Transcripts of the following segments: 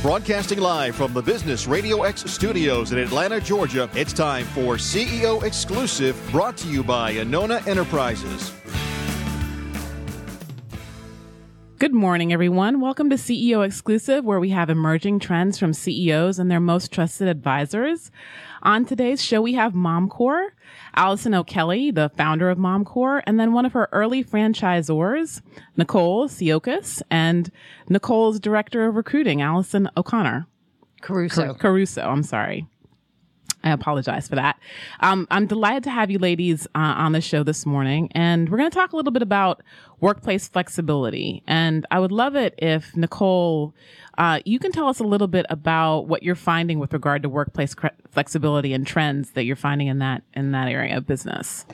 Broadcasting live from the Business Radio X studios in Atlanta, Georgia, it's time for CEO Exclusive, brought to you by Anona Enterprises. Good morning, everyone. Welcome to CEO Exclusive, where we have emerging trends from CEOs and their most trusted advisors. On today's show, we have Mom Corps, Allison O'Kelly, the founder of Mom Corps, and then one of her early franchisors, Nicole Siokas, and Nicole's director of recruiting, Allison O'Connor. Caruso. Caruso, I'm sorry. I apologize for that. Um, I'm delighted to have you ladies uh, on the show this morning, and we're going to talk a little bit about workplace flexibility. And I would love it if Nicole, uh, you can tell us a little bit about what you're finding with regard to workplace cre- flexibility and trends that you're finding in that in that area of business.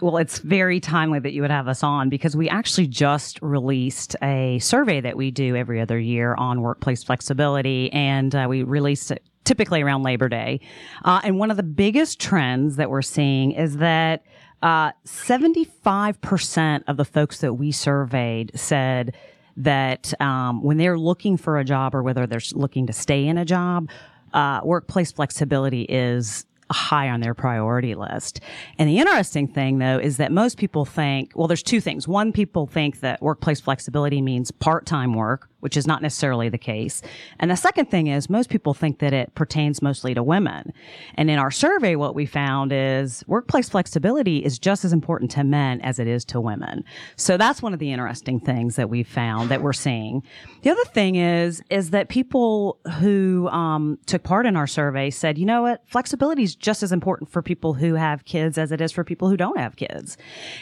Well, it's very timely that you would have us on because we actually just released a survey that we do every other year on workplace flexibility, and uh, we released it typically around Labor Day. Uh, and one of the biggest trends that we're seeing is that uh, 75% of the folks that we surveyed said that um, when they're looking for a job or whether they're looking to stay in a job, uh, workplace flexibility is high on their priority list. And the interesting thing though is that most people think, well, there's two things. One, people think that workplace flexibility means part-time work, which is not necessarily the case. And the second thing is most people think that it pertains mostly to women. And in our survey, what we found is workplace flexibility is just as important to men as it is to women. So that's one of the interesting things that we've found that we're seeing. The other thing is, is that people who um, took part in our survey said, you know what, flexibility is just as important for people who have kids as it is for people who don't have kids.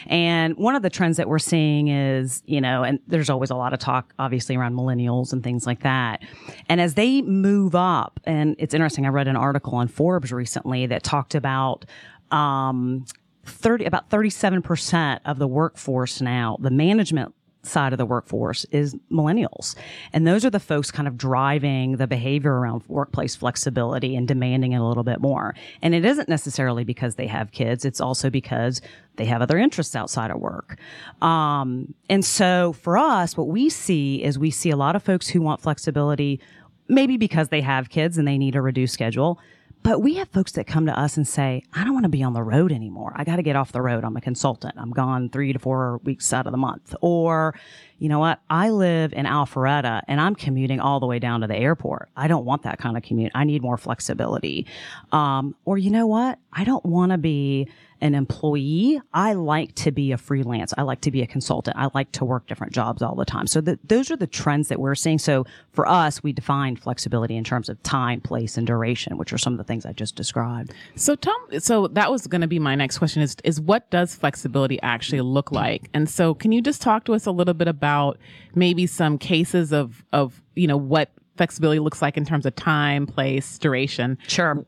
And one of the trends that we're seeing is, you know, and there's always a lot of talk, obviously, around millennials and things like that. And as they move up, and it's interesting, I read an article on Forbes recently that talked about, um, 30, about 37% of the workforce now, the management side of the workforce is millennials. And those are the folks kind of driving the behavior around workplace flexibility and demanding it a little bit more. And it isn't necessarily because they have kids. It's also because they have other interests outside of work. Um, and so for us, what we see is we see a lot of folks who want flexibility, maybe because they have kids and they need a reduced schedule. But we have folks that come to us and say, I don't want to be on the road anymore. I got to get off the road. I'm a consultant. I'm gone three to four weeks out of the month. Or, you know what? I live in Alpharetta and I'm commuting all the way down to the airport. I don't want that kind of commute. I need more flexibility. Um, or you know what? I don't want to be an employee. I like to be a freelance. I like to be a consultant. I like to work different jobs all the time. So the, those are the trends that we're seeing. So for us, we define flexibility in terms of time, place, and duration, which are some of the things I just described. So Tom, so that was going to be my next question is, is what does flexibility actually look like? And so can you just talk to us a little bit about maybe some cases of, of, you know, what flexibility looks like in terms of time, place, duration? Sure.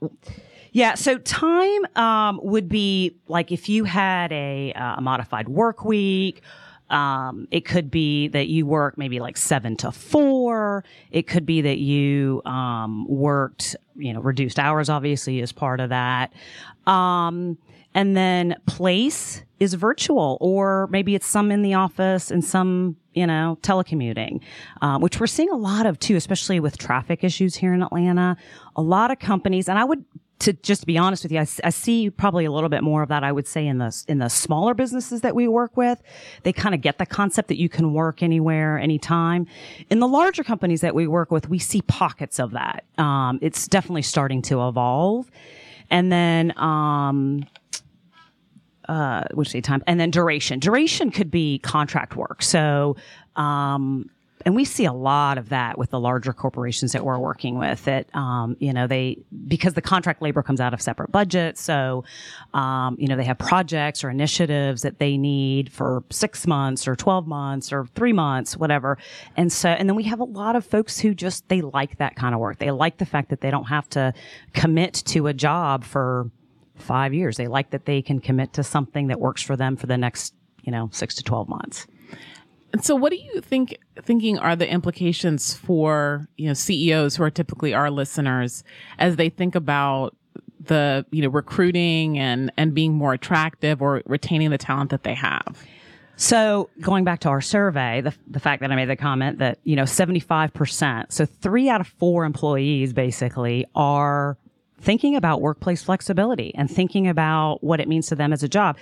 Yeah. So time um, would be like if you had a, uh, a modified work week. Um, it could be that you work maybe like seven to four. It could be that you um, worked, you know, reduced hours. Obviously, is part of that. Um, and then place is virtual, or maybe it's some in the office and some, you know, telecommuting, um, which we're seeing a lot of too, especially with traffic issues here in Atlanta. A lot of companies, and I would to just be honest with you, I, I, see probably a little bit more of that. I would say in the in the smaller businesses that we work with, they kind of get the concept that you can work anywhere, anytime. In the larger companies that we work with, we see pockets of that. Um, it's definitely starting to evolve, and then. Um, uh, which say time and then duration. Duration could be contract work. So, um, and we see a lot of that with the larger corporations that we're working with that um, you know they because the contract labor comes out of separate budgets so um, you know they have projects or initiatives that they need for six months or 12 months or three months whatever. And so and then we have a lot of folks who just they like that kind of work. They like the fact that they don't have to commit to a job for five years. They like that they can commit to something that works for them for the next you know six to 12 months so what do you think thinking are the implications for, you know, CEOs who are typically our listeners as they think about the, you know, recruiting and and being more attractive or retaining the talent that they have? So going back to our survey, the, the fact that I made the comment that, you know, 75%, so three out of four employees basically are thinking about workplace flexibility and thinking about what it means to them as a job.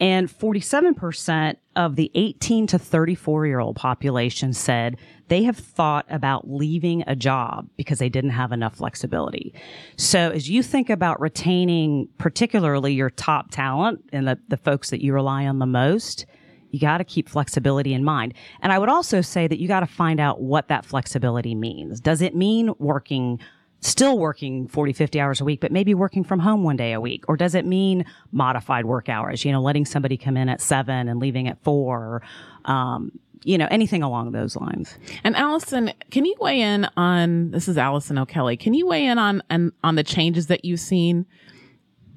And 47% of the 18 to 34 year old population said they have thought about leaving a job because they didn't have enough flexibility. So as you think about retaining particularly your top talent and the, the folks that you rely on the most, you got to keep flexibility in mind. And I would also say that you got to find out what that flexibility means. Does it mean working still working 40, 50 hours a week, but maybe working from home one day a week? Or does it mean modified work hours? You know, letting somebody come in at seven and leaving at four, um, you know, anything along those lines. And Allison, can you weigh in on, this is Allison O'Kelly, can you weigh in on, on, on the changes that you've seen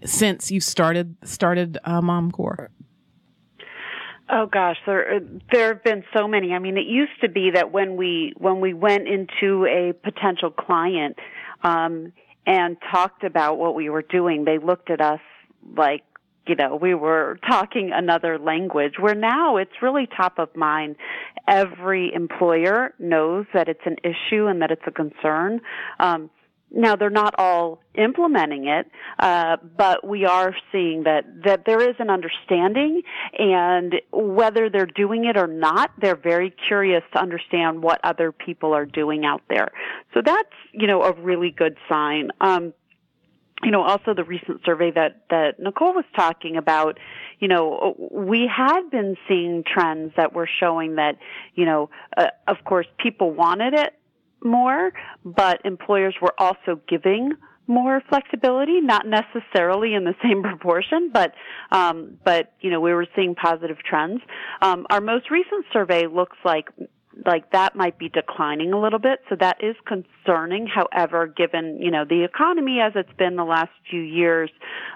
since you started, started, uh, Mom Corps? Oh gosh, there there have been so many. I mean, it used to be that when we when we went into a potential client um, and talked about what we were doing, they looked at us like you know we were talking another language. Where now it's really top of mind. Every employer knows that it's an issue and that it's a concern. Um, now they're not all implementing it, uh, but we are seeing that that there is an understanding, and whether they're doing it or not, they're very curious to understand what other people are doing out there. So that's you know a really good sign. Um, you know, also the recent survey that, that Nicole was talking about, you know, we had been seeing trends that were showing that, you know, uh, of course people wanted it, more, but employers were also giving more flexibility, not necessarily in the same proportion, but um, but you know we were seeing positive trends. Um, our most recent survey looks like like that might be declining a little bit. So that is concerning. However, given, you know, the economy as it's been the last few years,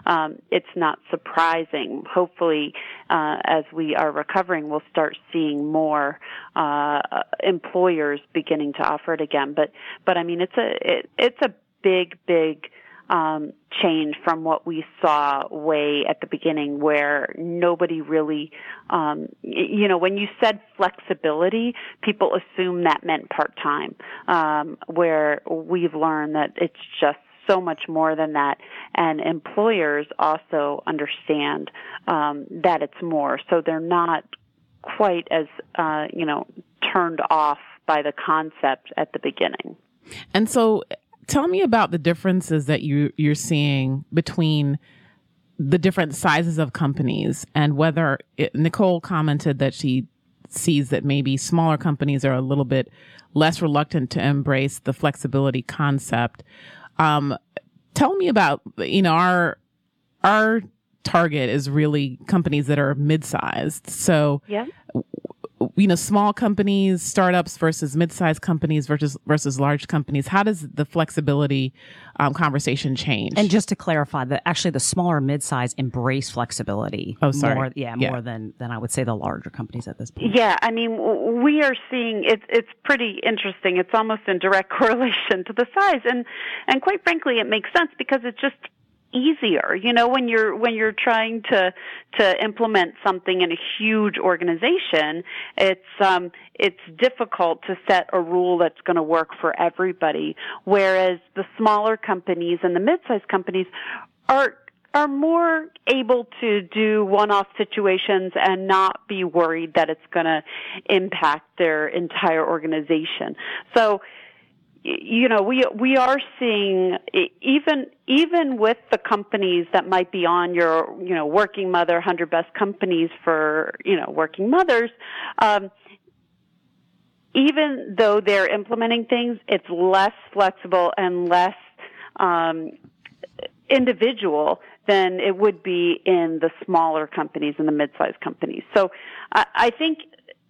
um, it's not surprising. Hopefully, uh, as we are recovering, we'll start seeing more, uh, employers beginning to offer it again. But, but I mean, it's a, it, it's a big, big, um, change from what we saw way at the beginning where nobody really, um, you know, when you said flexibility, people assume that meant part-time, um, where we've learned that it's just so much more than that. And employers also understand um, that it's more. So they're not quite as uh, you know turned off by the concept at the beginning. And so tell me about the differences that you you're seeing between the different sizes of companies and whether it, Nicole commented that she sees that maybe smaller companies are a little bit less reluctant to embrace the flexibility concept. Um, tell me about you know our our target is really companies that are mid-sized. So yeah you know, small companies, startups versus mid-sized companies versus versus large companies. How does the flexibility um, conversation change? And just to clarify, that actually the smaller mid-size embrace flexibility. Oh, sorry. More, yeah, yeah, more than than I would say the larger companies at this point. Yeah, I mean, we are seeing it's it's pretty interesting. It's almost in direct correlation to the size, and and quite frankly, it makes sense because it's just easier. You know when you're when you're trying to to implement something in a huge organization it's um it's difficult to set a rule that's going to work for everybody. Whereas the smaller companies and the mid-sized companies are are more able to do one-off situations and not be worried that it's going to impact their entire organization. So you know, we we are seeing even even with the companies that might be on your you know working mother 100 best companies for you know working mothers. Um, even though they're implementing things, it's less flexible and less um, individual than it would be in the smaller companies and the mid-sized companies. So I, I think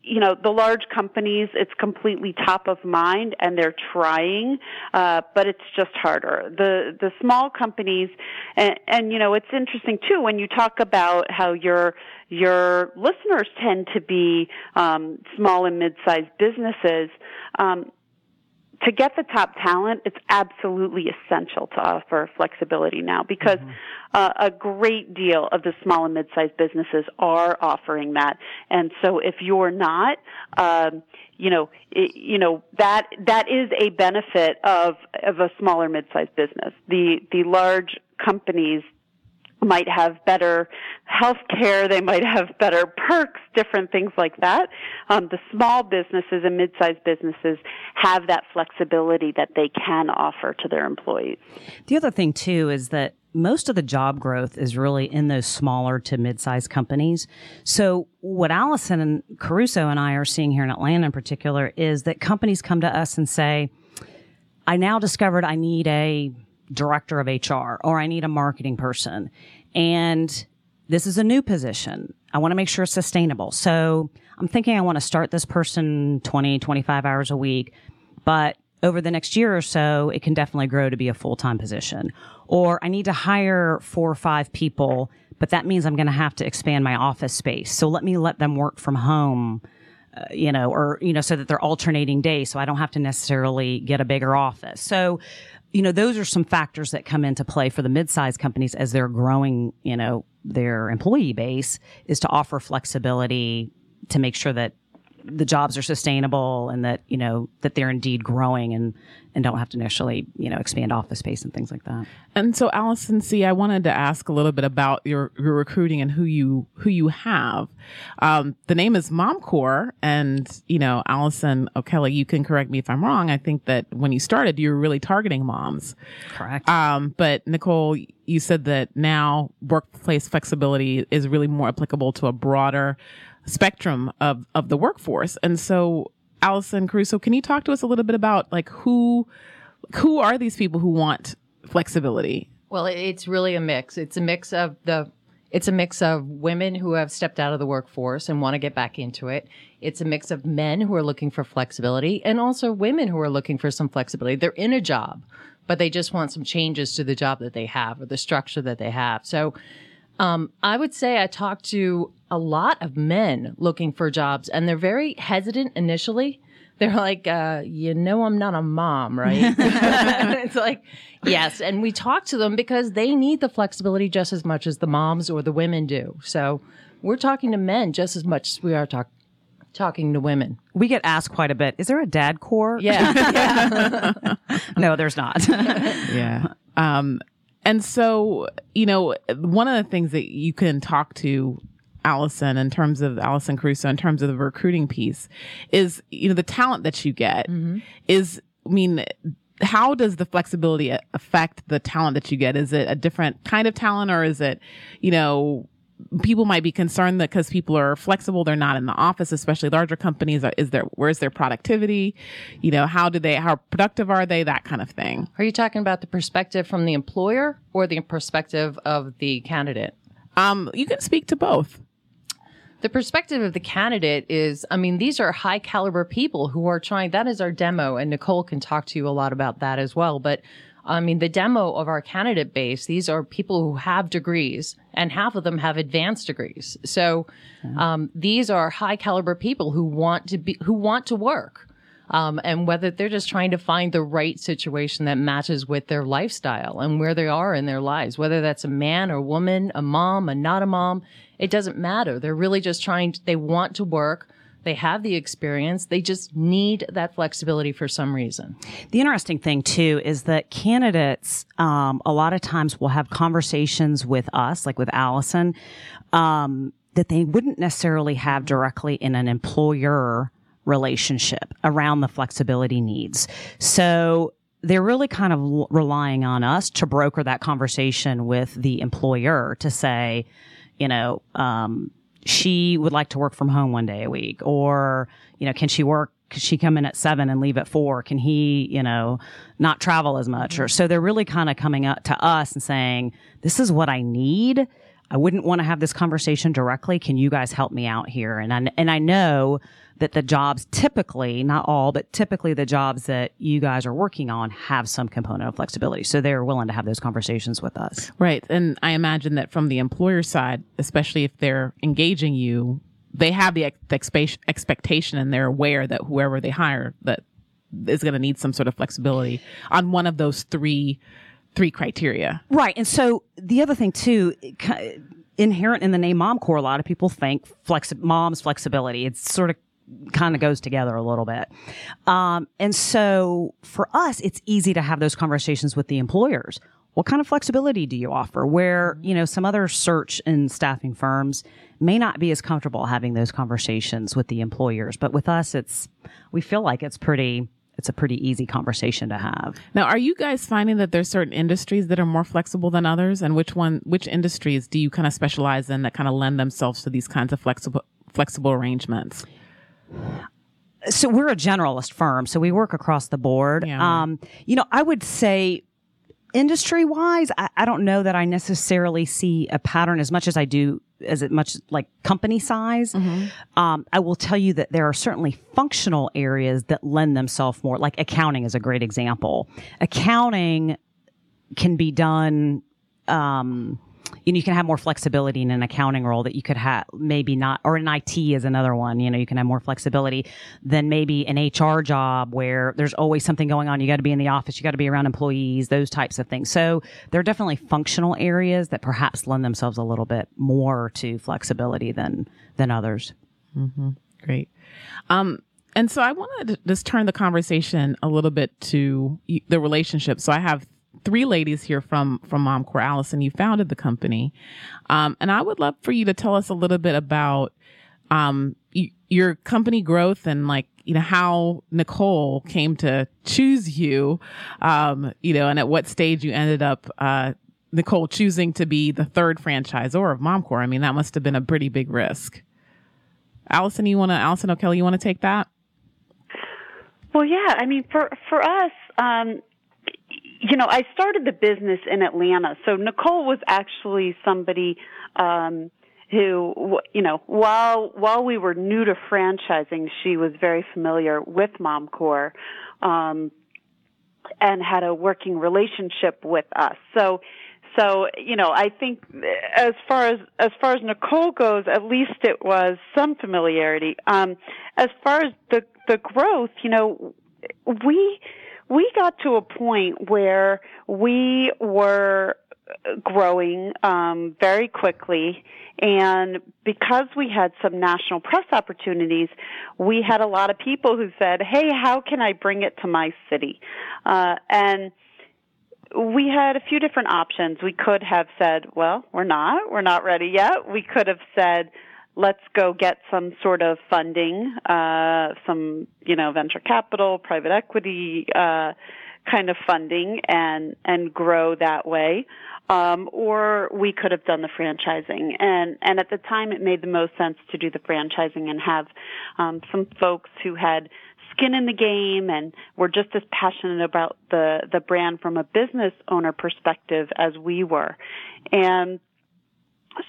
you know, the large companies, it's completely top of mind and they're trying, uh, but it's just harder. The, the small companies, and, and, you know, it's interesting too when you talk about how your, your listeners tend to be, um, small and mid-sized businesses, um, to get the top talent, it's absolutely essential to offer flexibility now because mm-hmm. uh, a great deal of the small and mid-sized businesses are offering that. And so if you're not, um, you know, it, you know that that is a benefit of of a smaller mid-sized business. The the large companies might have better health care, they might have better perks, different things like that. Um, the small businesses and mid-sized businesses have that flexibility that they can offer to their employees. The other thing too is that most of the job growth is really in those smaller to mid-sized companies. So what Allison and Caruso and I are seeing here in Atlanta in particular is that companies come to us and say, I now discovered I need a director of HR or I need a marketing person. And this is a new position. I want to make sure it's sustainable. So I'm thinking I want to start this person 20, 25 hours a week, but over the next year or so, it can definitely grow to be a full-time position. Or I need to hire four or five people, but that means I'm going to have to expand my office space. So let me let them work from home uh, you know, or, you know, so that they're alternating days. So I don't have to necessarily get a bigger office. So, you know, those are some factors that come into play for the mid-sized companies as they're growing, you know, their employee base is to offer flexibility to make sure that the jobs are sustainable and that you know that they're indeed growing and and don't have to initially you know expand office space and things like that. And so, Allison, see, I wanted to ask a little bit about your your recruiting and who you who you have. Um, the name is Mom Corps, and you know, Allison O'Kelly, you can correct me if I'm wrong. I think that when you started, you were really targeting moms. Correct. Um, but Nicole, you said that now workplace flexibility is really more applicable to a broader spectrum of, of the workforce. And so, Allison Caruso, can you talk to us a little bit about like who, who are these people who want flexibility? Well, it's really a mix. It's a mix of the it's a mix of women who have stepped out of the workforce and want to get back into it. It's a mix of men who are looking for flexibility and also women who are looking for some flexibility. They're in a job, but they just want some changes to the job that they have or the structure that they have. So um, I would say I talked to a lot of men looking for jobs, and they're very hesitant initially. They're like, uh, you know, I'm not a mom, right? it's like, yes. And we talk to them because they need the flexibility just as much as the moms or the women do. So we're talking to men just as much as we are talk- talking to women. We get asked quite a bit. Is there a dad core? Yeah. yeah. no, there's not. yeah. Um, and so, you know, one of the things that you can talk to Allison in terms of Allison Caruso, in terms of the recruiting piece, is, you know, the talent that you get mm-hmm. is, I mean, how does the flexibility affect the talent that you get? Is it a different kind of talent or is it, you know, people might be concerned that because people are flexible, they're not in the office, especially larger companies. Is there where's their productivity? You know, how do they how productive are they? That kind of thing. Are you talking about the perspective from the employer or the perspective of the candidate? Um, you can speak to both. The perspective of the candidate is, I mean, these are high caliber people who are trying. That is our demo, and Nicole can talk to you a lot about that as well. But I mean, the demo of our candidate base, these are people who have degrees and half of them have advanced degrees. So, um, these are high caliber people who want to be, who want to work. Um, and whether they're just trying to find the right situation that matches with their lifestyle and where they are in their lives, whether that's a man or woman, a mom, a not a mom, it doesn't matter. They're really just trying to, they want to work they have the experience. They just need that flexibility for some reason. The interesting thing too is that candidates, um, a lot of times will have conversations with us, like with Allison, um, that they wouldn't necessarily have directly in an employer relationship around the flexibility needs. So they're really kind of relying on us to broker that conversation with the employer to say, you know, um, she would like to work from home one day a week or you know can she work can she come in at seven and leave at four? Can he you know not travel as much? Or so they're really kind of coming up to us and saying this is what i need. I wouldn't want to have this conversation directly. Can you guys help me out here? And i and i know that the jobs typically, not all, but typically the jobs that you guys are working on have some component of flexibility. So they're willing to have those conversations with us. Right. And I imagine that from the employer side, especially if they're engaging you, they have the expectation and they're aware that whoever they hire, that is going to need some sort of flexibility on one of those three three criteria. Right. And so the other thing too, inherent in the name Mom Corps, a lot of people think flexi- mom's flexibility. It's sort of kind of goes together a little bit. Um, and so for us, it's easy to have those conversations with the employers. What kind of flexibility do you offer? Where, you know, some other search and staffing firms may not be as comfortable having those conversations with the employers. But with us, it's, we feel like it's pretty, it's a pretty easy conversation to have. Now, are you guys finding that there's certain industries that are more flexible than others, and which one, which industries do you kind of specialize in that kind of lend themselves to these kinds of flexible flexible arrangements? So we're a generalist firm, so we work across the board. Yeah. Um, you know, I would say industry wise, I, I don't know that I necessarily see a pattern as much as I do as it much like company size. Um, I will tell you that there are certainly functional areas that lend themselves more, like accounting is a great example. Accounting can be done, um, you know, you can have more flexibility in an accounting role that you could have maybe not, or in IT is another one, you know, you can have more flexibility than maybe an HR job where there's always something going on. You got to be in the office. You got to be around employees, those types of things. So there are definitely functional areas that perhaps lend themselves a little bit more to flexibility than, than others. Great. Um, and so I want to just turn the conversation a little bit to the relationship. So I have three ladies here from from Mom Corps. Allison, you founded the company, um, and I would love for you to tell us a little bit about um, y- your company growth and like you know how Nicole came to choose you, um, you know, and at what stage you ended up. Uh, Nicole choosing to be the third franchisor of Mom Corps. I mean, that must have been a pretty big risk. Allison, you want to, Allison O'Kelly, you want to take that? Well, yeah. I mean, for for us, um, you know, I started the business in Atlanta, so Nicole was actually somebody um, who, you know, while while we were new to franchising, she was very familiar with Mom Corps. Um, and had a working relationship with us. So, so you know, I think as far as as far as Nicole goes, at least it was some familiarity. Um, as far as the the growth, you know, we we got to a point where we were growing um, very quickly, and because we had some national press opportunities, we had a lot of people who said, "Hey, how can I bring it to my city?" Uh, and we had a few different options. We could have said, "Well, we're not. We're not ready yet." We could have said, "Let's go get some sort of funding, uh, some you know venture capital, private equity." Uh, kind of funding and and grow that way um, or we could have done the franchising and and at the time it made the most sense to do the franchising and have um, some folks who had skin in the game and were just as passionate about the the brand from a business owner perspective as we were and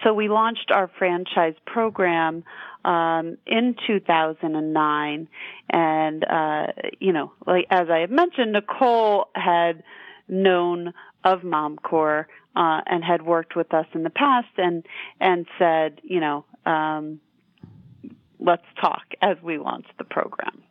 so we launched our franchise program um, in 2009, and uh, you know, like as I had mentioned, Nicole had known of Mom Corps uh, and had worked with us in the past, and and said, you know, um, let's talk as we launched the program.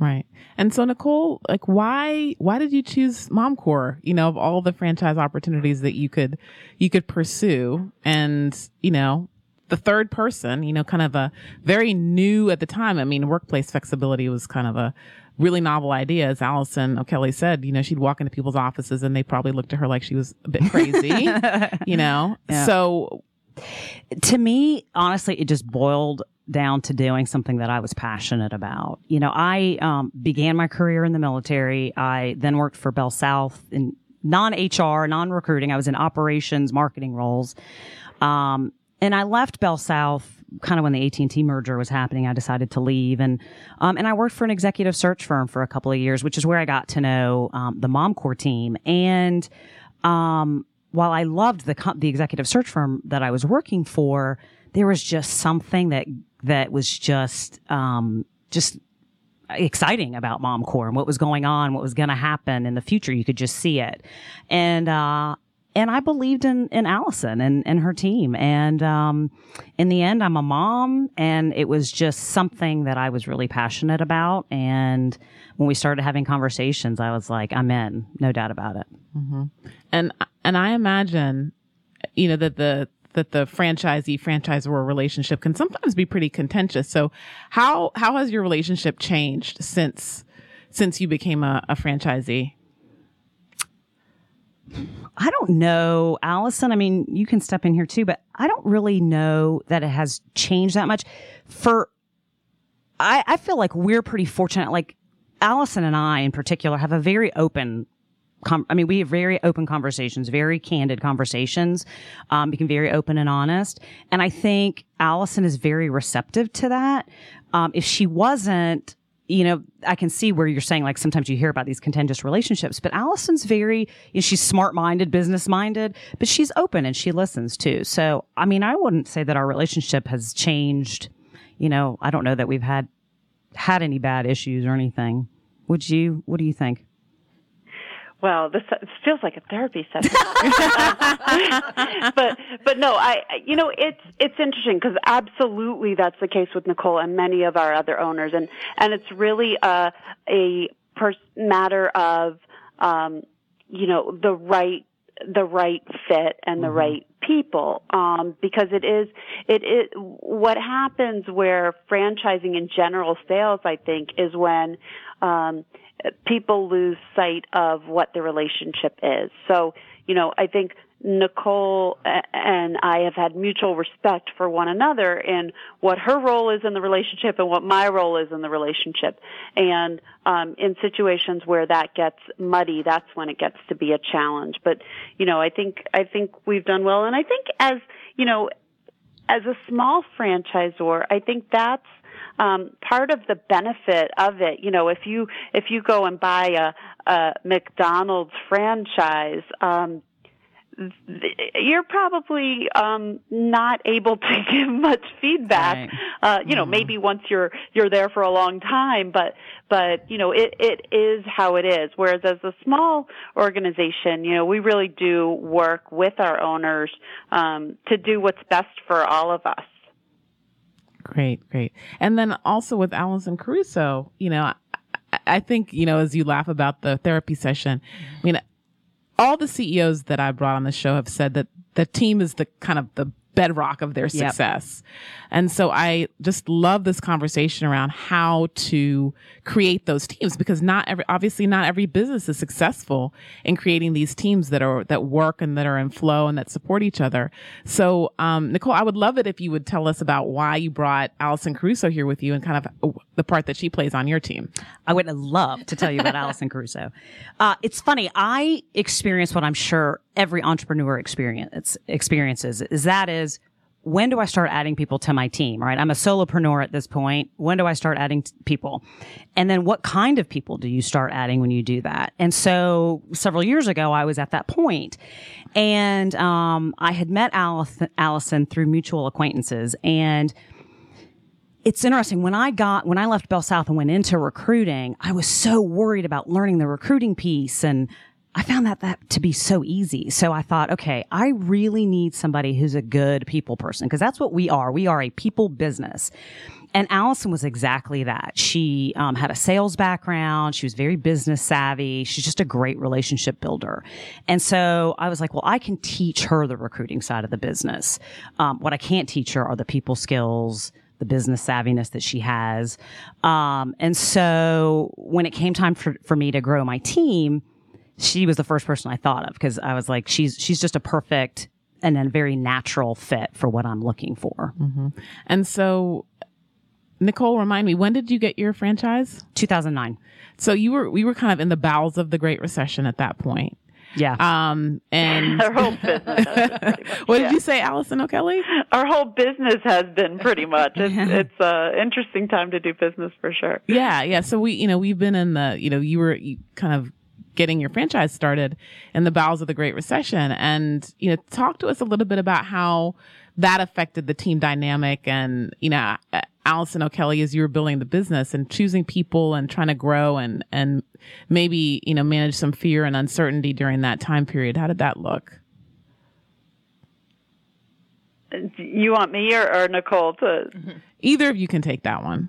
Right. And so Nicole, like why why did you choose Mom Corps? You know, of all the franchise opportunities that you could you could pursue and, you know, the third person, you know, kind of a very new at the time. I mean, workplace flexibility was kind of a really novel idea. As Allison O'Kelly said, you know, she'd walk into people's offices and they probably looked at her like she was a bit crazy, you know? Yeah. So to me, honestly, it just boiled down to doing something that I was passionate about. You know, I um, began my career in the military. I then worked for Bell South in non HR, non recruiting. I was in operations, marketing roles. Um, and I left Bell South kind of when the AT&T merger was happening. I decided to leave and, um, and I worked for an executive search firm for a couple of years, which is where I got to know, um, the Mom Corps team. And, um, while I loved the, the executive search firm that I was working for, there was just something that, that was just, um, just exciting about Mom Corps and what was going on, what was going to happen in the future. You could just see it. And, uh, and I believed in, in Allison and, and her team. And, um, in the end, I'm a mom and it was just something that I was really passionate about. And when we started having conversations, I was like, I'm in, no doubt about it. Mm-hmm. And, and I imagine, you know, that the, that the franchisee franchisor relationship can sometimes be pretty contentious. So how, how has your relationship changed since, since you became a, a franchisee? I don't know, Allison. I mean, you can step in here too, but I don't really know that it has changed that much. For, I, I feel like we're pretty fortunate. Like Allison and I, in particular, have a very open. Com- I mean, we have very open conversations, very candid conversations. Um, can very open and honest, and I think Allison is very receptive to that. Um, if she wasn't, you know, I can see where you're saying like sometimes you hear about these contentious relationships, but Allison's very, you know, she's smart minded, business minded, but she's open and she listens too. So, I mean, I wouldn't say that our relationship has changed. You know, I don't know that we've had, had any bad issues or anything. Would you, what do you think? Well, this feels like a therapy session. but but no, I you know it's it's interesting because absolutely that's the case with Nicole and many of our other owners, and and it's really a a pers- matter of um, you know the right the right fit and the mm-hmm. right people um, because it is it is what happens where franchising in general sales I think is when um, people lose sight of what the relationship is. So, you know, I think Nicole and I have had mutual respect for one another in what her role is in the relationship and what my role is in the relationship. And um, in situations where that gets muddy, that's when it gets to be a challenge. But you know, I think I think we've done well, and I think as you know, as a small franchisor, I think that's um, part of the benefit of it, you know, if you if you go and buy a, a McDonald's franchise, um, you're probably um, not able to give much feedback. Right. Uh, you know, mm-hmm. maybe once you're you're there for a long time, but but you know, it it is how it is. Whereas as a small organization, you know, we really do work with our owners um, to do what's best for all of us. Great, great. And then also with Allison Caruso, you know, I, I think, you know, as you laugh about the therapy session, I mean, all the CEOs that I brought on the show have said that the team is the kind of the bedrock of their success. Yep. And so I just love this conversation around how to create those teams because not every, obviously not every business is successful in creating these teams that are, that work and that are in flow and that support each other. So, um, Nicole, I would love it if you would tell us about why you brought Allison Caruso here with you and kind of the part that she plays on your team. I would love to tell you about Allison Caruso. Uh, it's funny. I experience what I'm sure every entrepreneur experience experiences is that is when do I start adding people to my team? Right. I'm a solopreneur at this point. When do I start adding t- people? And then what kind of people do you start adding when you do that? And so several years ago, I was at that point and, um, I had met Allison, Allison through mutual acquaintances and it's interesting when I got when I left Bell South and went into recruiting, I was so worried about learning the recruiting piece and I found that that to be so easy. So I thought, okay, I really need somebody who's a good people person because that's what we are. We are a people business. And Allison was exactly that. She um, had a sales background. She was very business savvy. She's just a great relationship builder. And so I was like, well, I can teach her the recruiting side of the business. Um, what I can't teach her are the people skills, the business savviness that she has. Um, and so when it came time for, for me to grow my team, she was the first person I thought of because I was like, she's she's just a perfect and a very natural fit for what I'm looking for. Mm-hmm. And so, Nicole, remind me, when did you get your franchise? 2009. So you were we were kind of in the bowels of the Great Recession at that point. Yeah. Um, and our whole business. what yeah. did you say, Allison O'Kelly? Our whole business has been pretty much. It's it's a interesting time to do business for sure. Yeah, yeah. So we, you know, we've been in the, you know, you were kind of getting your franchise started in the bowels of the Great Recession. And, you know, talk to us a little bit about how that affected the team dynamic and, you know, Allison O'Kelly as you were building the business and choosing people and trying to grow and, and maybe, you know, manage some fear and uncertainty during that time period. How did that look? you want me or, or Nicole to? Either of you can take that one.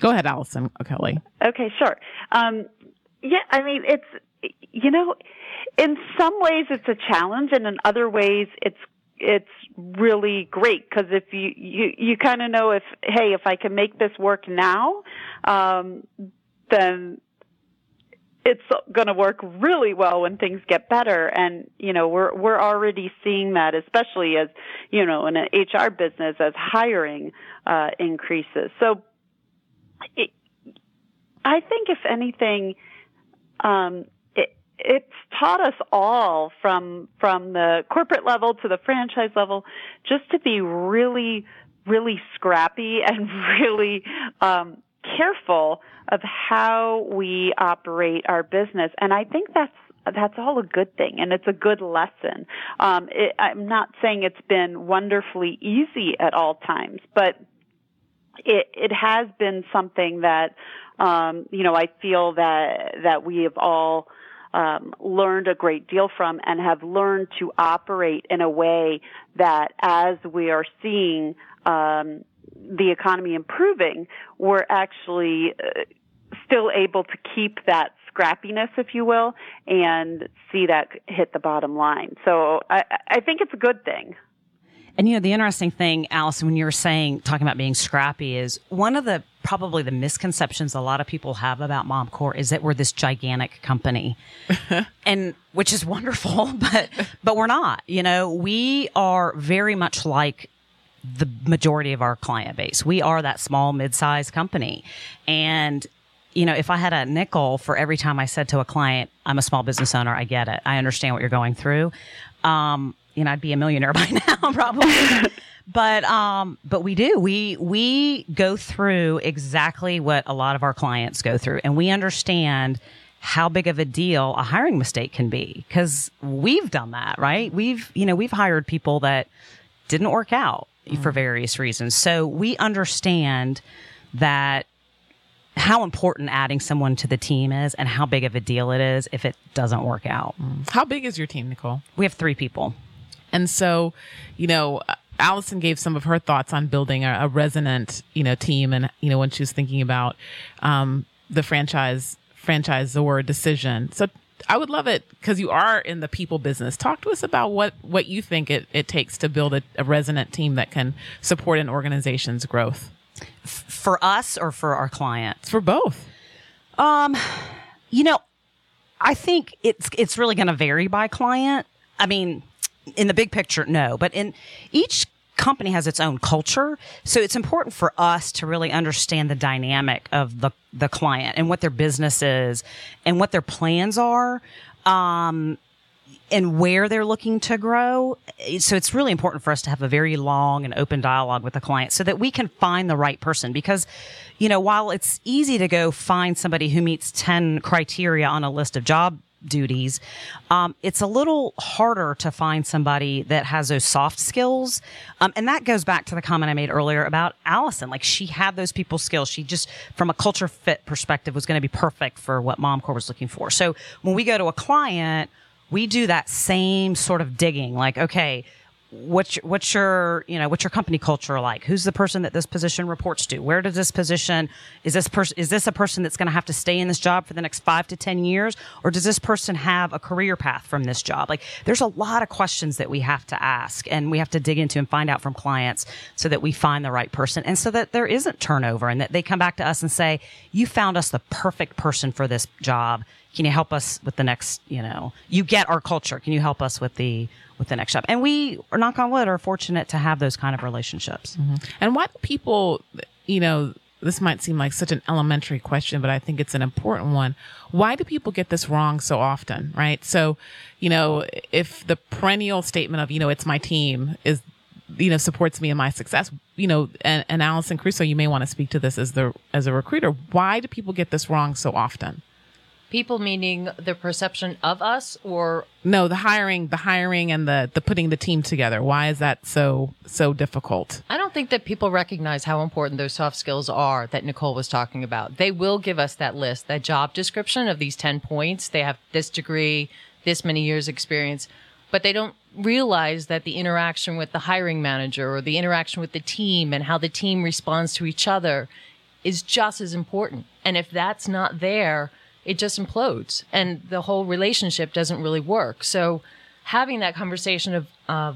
Go ahead, Allison O'Kelly. Okay, sure. Um, yeah, I mean, it's you know, in some ways it's a challenge, and in other ways it's it's really great because if you you you kind of know if hey if I can make this work now, um, then it's going to work really well when things get better. And you know we're we're already seeing that especially as you know in an HR business as hiring uh increases. So it, I think if anything um it it's taught us all from from the corporate level to the franchise level just to be really really scrappy and really um careful of how we operate our business. And I think that's that's all a good thing and it's a good lesson. Um, it, I'm not saying it's been wonderfully easy at all times, but it, it has been something that, um, you know, I feel that, that we have all, um, learned a great deal from and have learned to operate in a way that as we are seeing, um, the economy improving, we're actually uh, still able to keep that scrappiness, if you will, and see that hit the bottom line. So I, I think it's a good thing. And you know, the interesting thing, Allison, when you were saying, talking about being scrappy is one of the, probably the misconceptions a lot of people have about Mom Corps is that we're this gigantic company. and, which is wonderful, but, but we're not, you know, we are very much like the majority of our client base. We are that small, mid-sized company. And, you know, if I had a nickel for every time I said to a client, I'm a small business owner, I get it. I understand what you're going through. Um, you know, I'd be a millionaire by now, probably. but, um, but we do. We, we go through exactly what a lot of our clients go through and we understand how big of a deal a hiring mistake can be because we've done that, right? We've, you know, we've hired people that didn't work out for various reasons. So we understand that how important adding someone to the team is and how big of a deal it is if it doesn't work out. How big is your team, Nicole? We have three people. And so, you know, Allison gave some of her thoughts on building a, a resonant, you know, team, and you know, when she was thinking about um, the franchise franchisor decision. So I would love it because you are in the people business. Talk to us about what, what you think it, it takes to build a, a resonant team that can support an organization's growth. For us or for our clients? For both. Um, you know, I think it's it's really going to vary by client. I mean, in the big picture, no, but in each company has its own culture. So it's important for us to really understand the dynamic of the, the client and what their business is and what their plans are. Um, and where they're looking to grow. So it's really important for us to have a very long and open dialogue with the client so that we can find the right person because, you know, while it's easy to go find somebody who meets 10 criteria on a list of job duties, um, it's a little harder to find somebody that has those soft skills. Um, and that goes back to the comment I made earlier about Allison. Like she had those people skills. She just, from a culture fit perspective, was going to be perfect for what Mom Corps was looking for. So when we go to a client, we do that same sort of digging. Like, okay, what's your, what's your you know what's your company culture like? Who's the person that this position reports to? Where does this position is this person is this a person that's going to have to stay in this job for the next five to ten years? Or does this person have a career path from this job? Like there's a lot of questions that we have to ask and we have to dig into and find out from clients so that we find the right person and so that there isn't turnover and that they come back to us and say you found us the perfect person for this job can you help us with the next you know you get our culture can you help us with the with the next job and we knock on wood are fortunate to have those kind of relationships mm-hmm. and why do people you know this might seem like such an elementary question, but I think it's an important one. Why do people get this wrong so often, right? So, you know, if the perennial statement of, you know, it's my team is, you know, supports me in my success, you know, and, and Allison Caruso, you may want to speak to this as the, as a recruiter. Why do people get this wrong so often? People meaning the perception of us or no, the hiring, the hiring and the the putting the team together. Why is that so so difficult? I don't think that people recognize how important those soft skills are that Nicole was talking about. They will give us that list, that job description of these 10 points. They have this degree, this many years experience, but they don't realize that the interaction with the hiring manager or the interaction with the team and how the team responds to each other is just as important. And if that's not there, it just implodes and the whole relationship doesn't really work. So having that conversation of uh,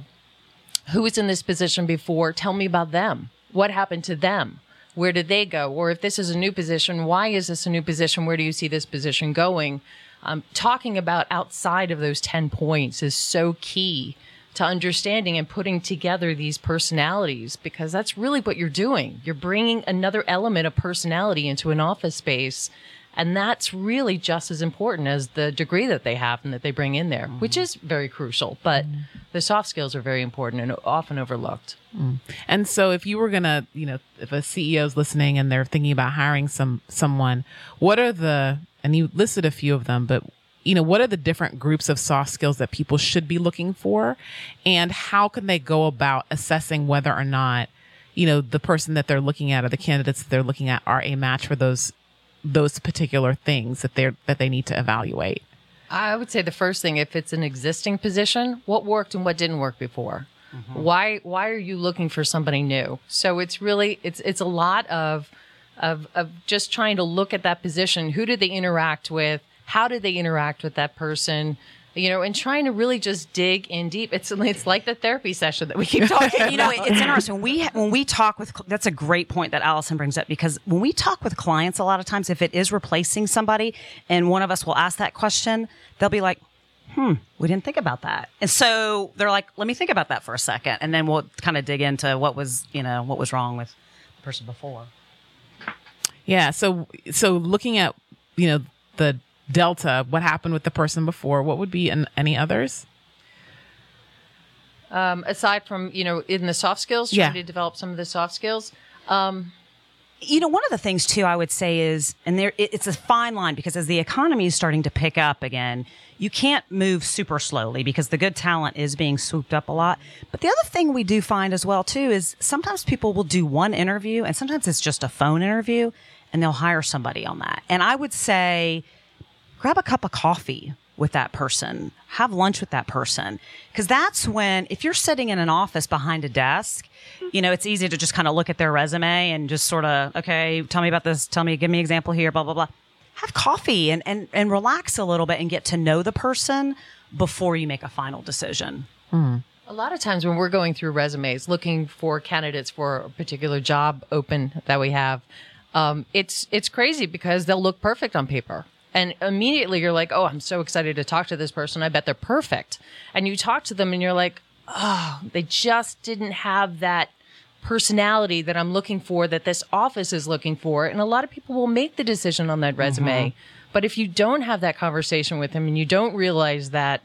who was in this position before, tell me about them. What happened to them? Where did they go? Or if this is a new position, why is this a new position? Where do you see this position going? Um, talking about outside of those 10 points is so key to understanding and putting together these personalities because that's really what you're doing. You're bringing another element of personality into an office space. And that's really just as important as the degree that they have and that they bring in there, mm. which is very crucial. But mm. the soft skills are very important and often overlooked. Mm. And so, if you were gonna, you know, if a CEO is listening and they're thinking about hiring some someone, what are the and you listed a few of them, but you know, what are the different groups of soft skills that people should be looking for? And how can they go about assessing whether or not, you know, the person that they're looking at or the candidates that they're looking at are a match for those those particular things that they're that they need to evaluate? I would say the first thing, if it's an existing position, what worked and what didn't work before. Mm-hmm. Why why are you looking for somebody new? So it's really it's it's a lot of of of just trying to look at that position. Who did they interact with? how did they interact with that person you know, and trying to really just dig in deep. It's it's like the therapy session that we keep talking. you know, it's interesting. We when we talk with that's a great point that Allison brings up because when we talk with clients, a lot of times if it is replacing somebody, and one of us will ask that question, they'll be like. Hmm, we didn't think about that. And so they're like, let me think about that for a second. And then we'll kind of dig into what was, you know, what was wrong with the person before. Yeah. So, so looking at, you know, the delta what happened with the person before what would be in any others um, aside from you know in the soft skills trying yeah. to develop some of the soft skills um, you know, one of the things too, I would say is, and there, it's a fine line because as the economy is starting to pick up again, you can't move super slowly because the good talent is being swooped up a lot. But the other thing we do find as well too is sometimes people will do one interview and sometimes it's just a phone interview and they'll hire somebody on that. And I would say, grab a cup of coffee with that person, have lunch with that person. Cause that's when, if you're sitting in an office behind a desk, you know, it's easy to just kind of look at their resume and just sort of, okay, tell me about this, tell me, give me an example here, blah, blah, blah. Have coffee and, and, and relax a little bit and get to know the person before you make a final decision. Mm. A lot of times when we're going through resumes looking for candidates for a particular job open that we have, um, it's it's crazy because they'll look perfect on paper and immediately you're like, oh, I'm so excited to talk to this person. I bet they're perfect. And you talk to them and you're like, oh, they just didn't have that personality that I'm looking for, that this office is looking for. And a lot of people will make the decision on that resume. Mm-hmm. But if you don't have that conversation with them and you don't realize that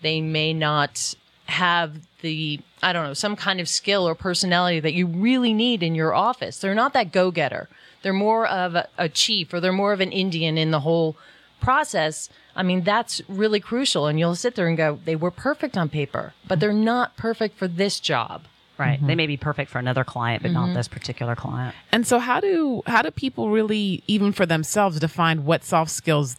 they may not have the, I don't know, some kind of skill or personality that you really need in your office, they're not that go getter they're more of a, a chief or they're more of an Indian in the whole process. I mean, that's really crucial. And you'll sit there and go, they were perfect on paper, but they're not perfect for this job. Right. Mm-hmm. They may be perfect for another client, but mm-hmm. not this particular client. And so how do how do people really even for themselves define what soft skills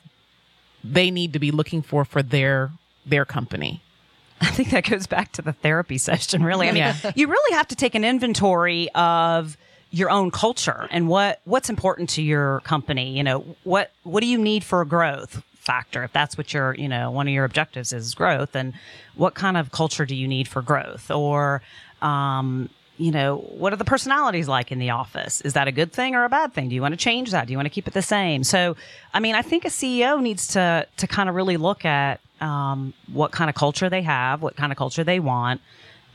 they need to be looking for for their their company? I think that goes back to the therapy session, really. I mean, yeah. you really have to take an inventory of your own culture and what what's important to your company you know what what do you need for a growth factor? If that's what your you know one of your objectives is growth and what kind of culture do you need for growth? Or um, you know what are the personalities like in the office? Is that a good thing or a bad thing? Do you want to change that? Do you want to keep it the same? So i mean i think a ceo needs to to kind of really look at um, what kind of culture they have what kind of culture they want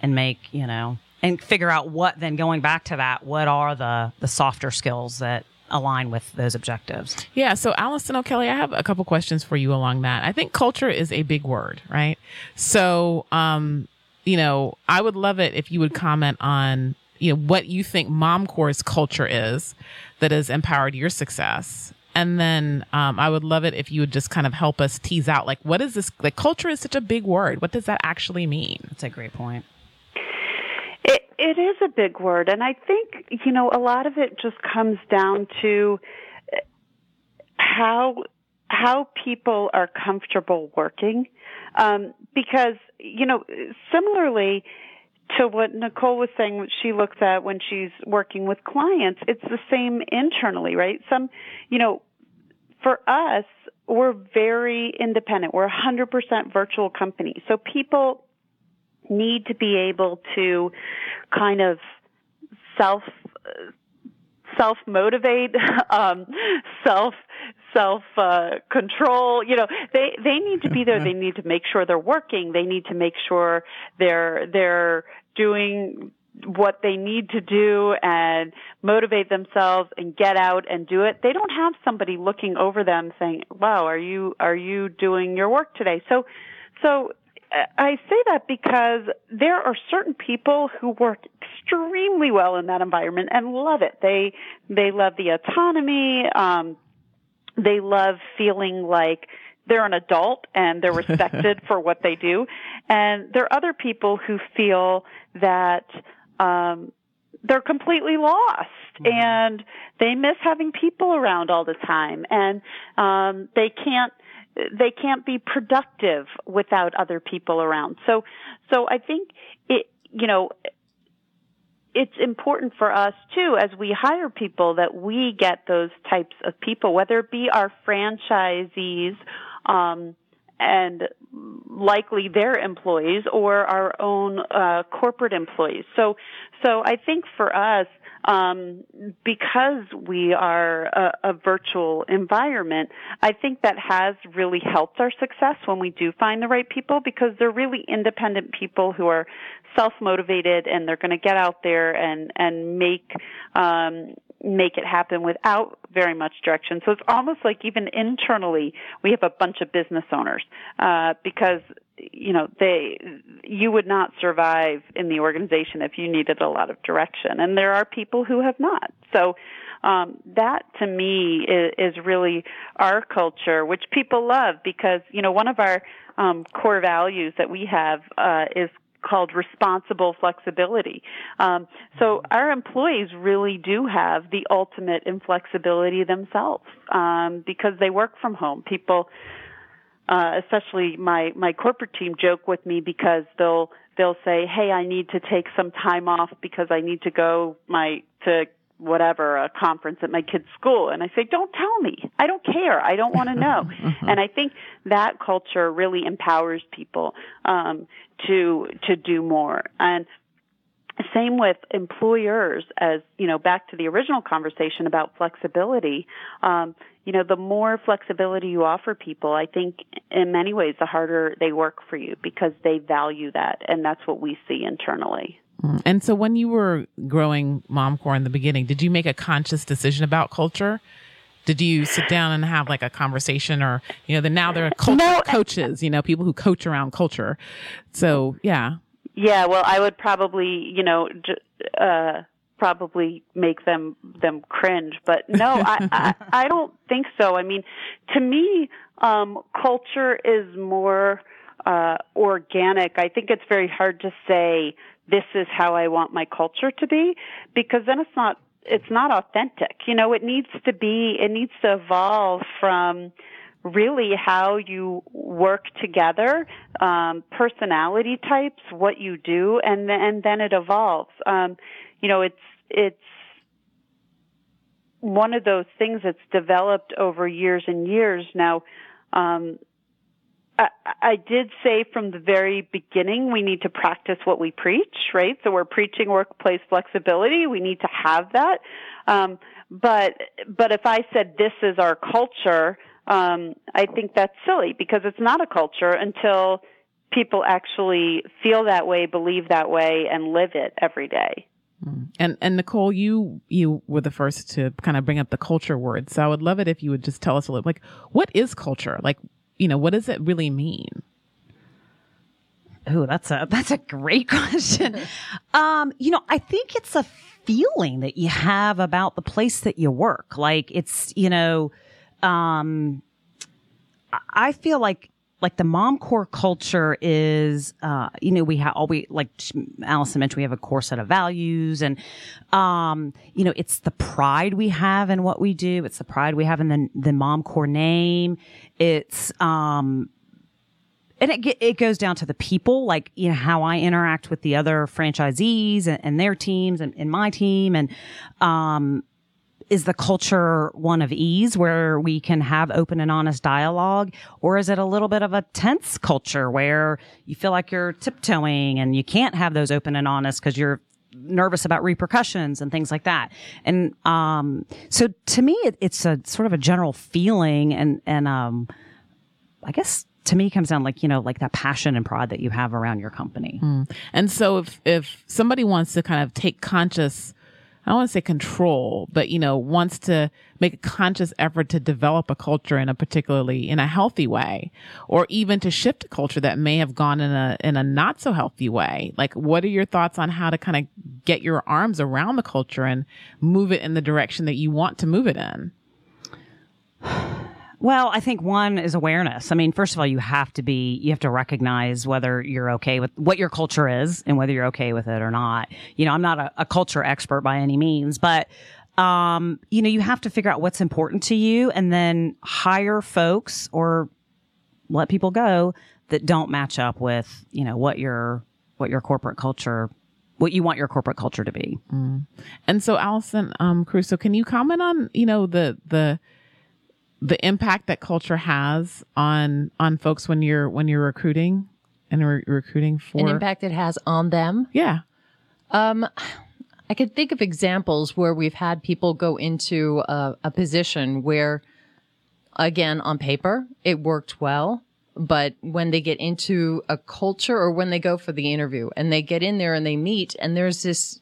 and make you know and figure out what then going back to that what are the the softer skills that align with those objectives yeah so allison o'kelly i have a couple questions for you along that i think culture is a big word right so um you know i would love it if you would comment on you know what you think Mom Corps's culture is that has empowered your success and then um, I would love it if you would just kind of help us tease out like what is this like culture is such a big word. What does that actually mean? That's a great point. It is a big word, and I think you know a lot of it just comes down to how how people are comfortable working. Um, because, you know, similarly to what Nicole was saying, she looks at when she's working with clients, it's the same internally, right? Some, you know, for us, we're very independent. We're a 100% virtual company. So people need to be able to kind of self self motivate, um, self self uh, control. You know, they they need to be there. They need to make sure they're working. They need to make sure they're they're doing what they need to do and motivate themselves and get out and do it. They don't have somebody looking over them saying, "Wow, are you are you doing your work today?" So so I say that because there are certain people who work extremely well in that environment and love it. They they love the autonomy. Um, they love feeling like they're an adult and they're respected for what they do. And there are other people who feel that um, they're completely lost mm-hmm. and they miss having people around all the time and um, they can't they can't be productive without other people around. So, so I think it, you know, it's important for us too, as we hire people, that we get those types of people, whether it be our franchisees, um, and likely their employees or our own uh, corporate employees. So, so I think for us, um, because we are a, a, virtual environment, I think that has really helped our success when we do find the right people because they're really independent people who are self-motivated and they're going to get out there and and make um, make it happen without very much direction. So it's almost like even internally we have a bunch of business owners uh, because you know they you would not survive in the organization if you needed a lot of direction, and there are people who have not. So. Um, that to me is, is really our culture, which people love because you know one of our um, core values that we have uh, is called responsible flexibility. Um, so our employees really do have the ultimate inflexibility themselves um, because they work from home. People, uh, especially my my corporate team, joke with me because they'll they'll say, "Hey, I need to take some time off because I need to go my to whatever a conference at my kid's school and i say don't tell me. I don't care. I don't want to know. And i think that culture really empowers people um to to do more. And same with employers as you know back to the original conversation about flexibility um, you know the more flexibility you offer people i think in many ways the harder they work for you because they value that and that's what we see internally. And so when you were growing Mom Corps in the beginning, did you make a conscious decision about culture? Did you sit down and have like a conversation or, you know, the, now there are culture no, coaches, you know, people who coach around culture. So, yeah. Yeah, well, I would probably, you know, uh, probably make them them cringe, but no, I, I I don't think so. I mean, to me, um, culture is more uh, organic. I think it's very hard to say this is how I want my culture to be because then it's not it's not authentic. You know, it needs to be it needs to evolve from really how you work together, um, personality types, what you do, and then, and then it evolves. Um, you know, it's it's one of those things that's developed over years and years. Now, um, I, did say from the very beginning we need to practice what we preach, right? So we're preaching workplace flexibility. We need to have that. Um, but but if I said this is our culture, um, I think that's silly because it's not a culture until people actually feel that way, believe that way, and live it every day. Hmm. And and Nicole, you you were the first to kind of bring up the culture word. So I would love it if you would just tell us a little like what is culture? Like you know, what does it really mean? Oh, that's a that's a great question. um, you know, I think it's a feeling that you have about the place that you work. Like it's, you know, um, I feel like like the Mom Corps culture is, uh, you know, we have all we like Allison mentioned, we have a core set of values and, um, you know, it's the pride we have in what we do. It's the pride we have in the, the Mom Corps name. It's, um, and it it goes down to the people, like you know how I interact with the other franchisees and, and their teams and, and, my team, and um, is the culture one of ease where we can have open and honest dialogue, or is it a little bit of a tense culture where you feel like you're tiptoeing and you can't have those open and honest because you're nervous about repercussions and things like that. And um, so to me, it, it's a sort of a general feeling and and um, I guess to me comes down like you know like that passion and pride that you have around your company mm. and so if if somebody wants to kind of take conscious i don't want to say control but you know wants to make a conscious effort to develop a culture in a particularly in a healthy way or even to shift a culture that may have gone in a in a not so healthy way. Like what are your thoughts on how to kind of get your arms around the culture and move it in the direction that you want to move it in well, I think one is awareness. I mean, first of all, you have to be, you have to recognize whether you're okay with what your culture is and whether you're okay with it or not. You know, I'm not a, a culture expert by any means, but, um, you know, you have to figure out what's important to you and then hire folks or let people go that don't match up with, you know, what your, what your corporate culture what you want your corporate culture to be. Mm. And so, Allison um, Caruso, can you comment on you know the the the impact that culture has on on folks when you're when you're recruiting and re- recruiting for an impact it has on them. Yeah. Um, I could think of examples where we've had people go into a, a position where, again, on paper it worked well, but when they get into a culture or when they go for the interview and they get in there and they meet and there's this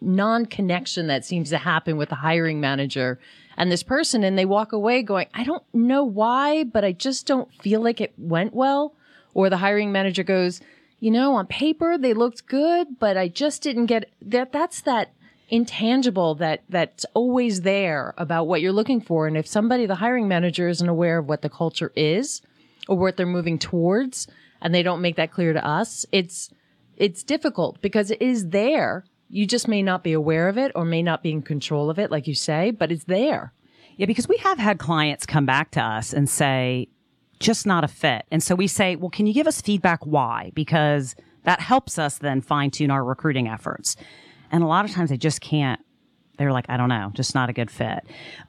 non-connection that seems to happen with the hiring manager and this person and they walk away going, I don't know why, but I just don't feel like it went well. Or the hiring manager goes, you know, on paper they looked good, but I just didn't get that. That's that intangible that that's always there about what you're looking for. And if somebody, the hiring manager isn't aware of what the culture is or what they're moving towards and they don't make that clear to us, it's, it's difficult because it is there you just may not be aware of it or may not be in control of it, like you say, but it's there. Yeah, because we have had clients come back to us and say, just not a fit. And so we say, well, can you give us feedback why? Because that helps us then fine tune our recruiting efforts. And a lot of times they just can't. They're like, I don't know, just not a good fit.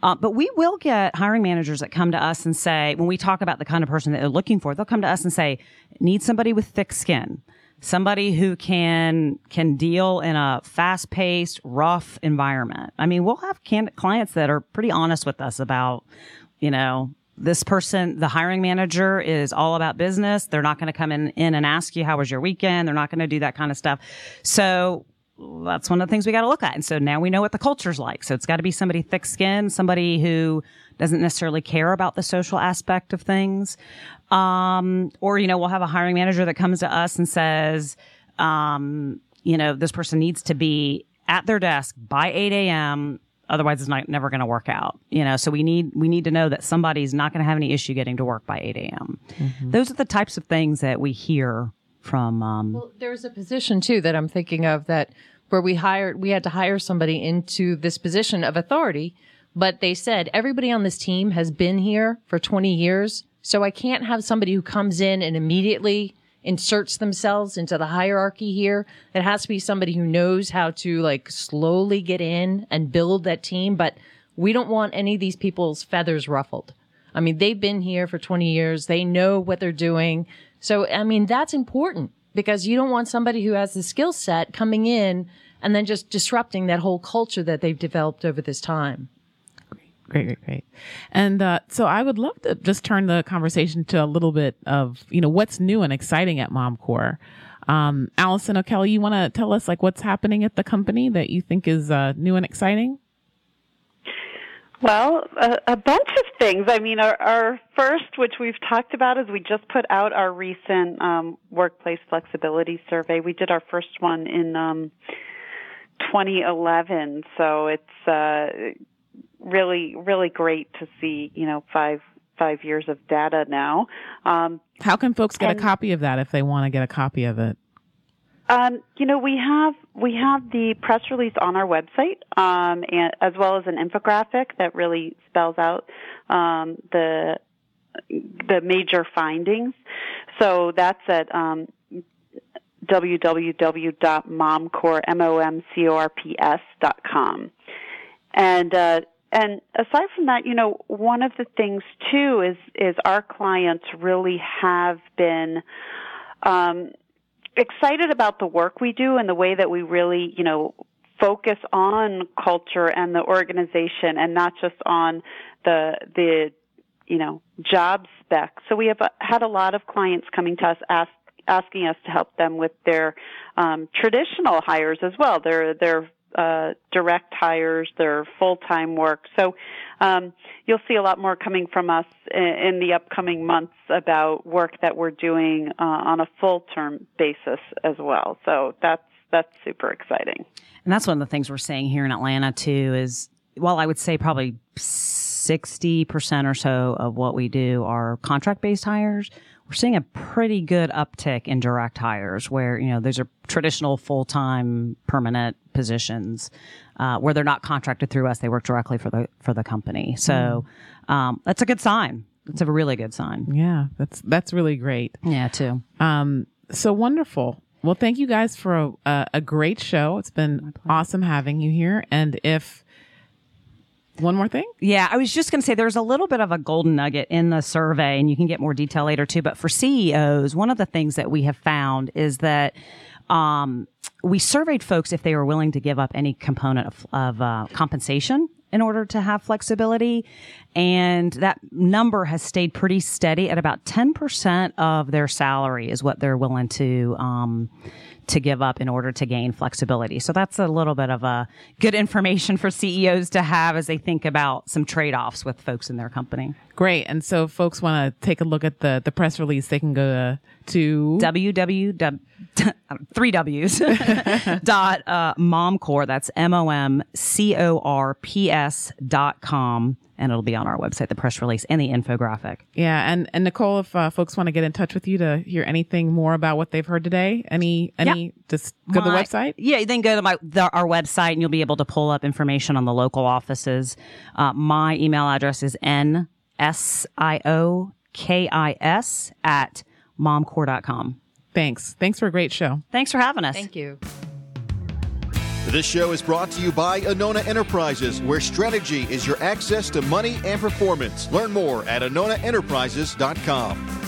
Uh, but we will get hiring managers that come to us and say, when we talk about the kind of person that they're looking for, they'll come to us and say, need somebody with thick skin somebody who can can deal in a fast paced, rough environment. I mean, we'll have can- clients that are pretty honest with us about, you know, this person, the hiring manager is all about business. They're not going to come in, in and ask you, how was your weekend? They're not going to do that kind of stuff. So that's one of the things we got to look at. And so now we know what the culture's like. So it's got to be somebody thick skinned, somebody who doesn't necessarily care about the social aspect of things. Um, or, you know, we'll have a hiring manager that comes to us and says, um, you know, this person needs to be at their desk by 8 a.m. Otherwise, it's not never going to work out. You know, so we need we need to know that somebody's not going to have any issue getting to work by 8 a.m. Mm-hmm. Those are the types of things that we hear from. Um, well, there's a position too that I'm thinking of that where we hired we had to hire somebody into this position of authority, but they said everybody on this team has been here for 20 years so I can't have somebody who comes in and immediately inserts themselves into the hierarchy here. It has to be somebody who knows how to like slowly get in and build that team. But we don't want any of these people's feathers ruffled. I mean, they've been here for 20 years. They know what they're doing. So, I mean, that's important because you don't want somebody who has the skill set coming in and then just disrupting that whole culture that they've developed over this time. Great, great, great. And uh, so I would love to just turn the conversation to a little bit of, you know, what's new and exciting at Mom Corps. Um, Allison O'Kelly, you want to tell us like what's happening at the company that you think is uh, new and exciting? Well, a, a, bunch of things. I mean, our, our, first, which we've talked about, is we just put out our recent um, workplace flexibility survey. We did our first one in um, 2011, so it's uh, really, really great to see, you know, five five years of data now. Um, How can folks get a copy of that if they want to get a copy of it? Um, you know, we have we have the press release on our website, um, and, as well as an infographic that really spells out um, the the major findings. So that's at um, www.momcorps.com. And uh, and aside from that, you know, one of the things too is is our clients really have been um, excited about the work we do and the way that we really, you know, focus on culture and the organization and not just on the the you know job spec. So we have uh, had a lot of clients coming to us ask, asking us to help them with their um, traditional hires as well. Their their uh, direct hires, their full time work. So um, you'll see a lot more coming from us in, in, the upcoming months about work that we're doing uh, on a full term basis as well. So that's that's super exciting. And that's one of the things we're seeing here in Atlanta too. Is well, I would say probably sixty percent or so of what we do are contract based hires we're seeing a pretty good uptick in direct hires where, you know, those are traditional full-time permanent positions, uh, where they're not contracted through us. They work directly for the, for the company. So, mm. um, that's a good sign. It's a really good sign. Yeah. That's, that's really great. Yeah, too. Um, so wonderful. Well, thank you guys for a, a great show. It's been awesome having you here. And if, one more thing? Yeah, I was just going to say there's a little bit of a golden nugget in the survey, and you can get more detail later too. But for CEOs, one of the things that we have found is that um, we surveyed folks if they were willing to give up any component of, of uh, compensation in order to have flexibility. And that number has stayed pretty steady at about 10% of their salary is what they're willing to, um, to give up in order to gain flexibility. So that's a little bit of a good information for CEOs to have as they think about some trade-offs with folks in their company. Great. And so if folks want to take a look at the, the press release, they can go to, www three W's dot uh, momcorps. That's M O M C O R P S dot com and it'll be on our website, the press release and the infographic. Yeah, and and Nicole, if uh, folks want to get in touch with you to hear anything more about what they've heard today, any any yeah. just go my, to the website. Yeah, then go to my the, our website and you'll be able to pull up information on the local offices. Uh, my email address is n s i o k i s at momcorps.com. Thanks. Thanks for a great show. Thanks for having us. Thank you. This show is brought to you by Anona Enterprises, where strategy is your access to money and performance. Learn more at AnonaEnterprises.com.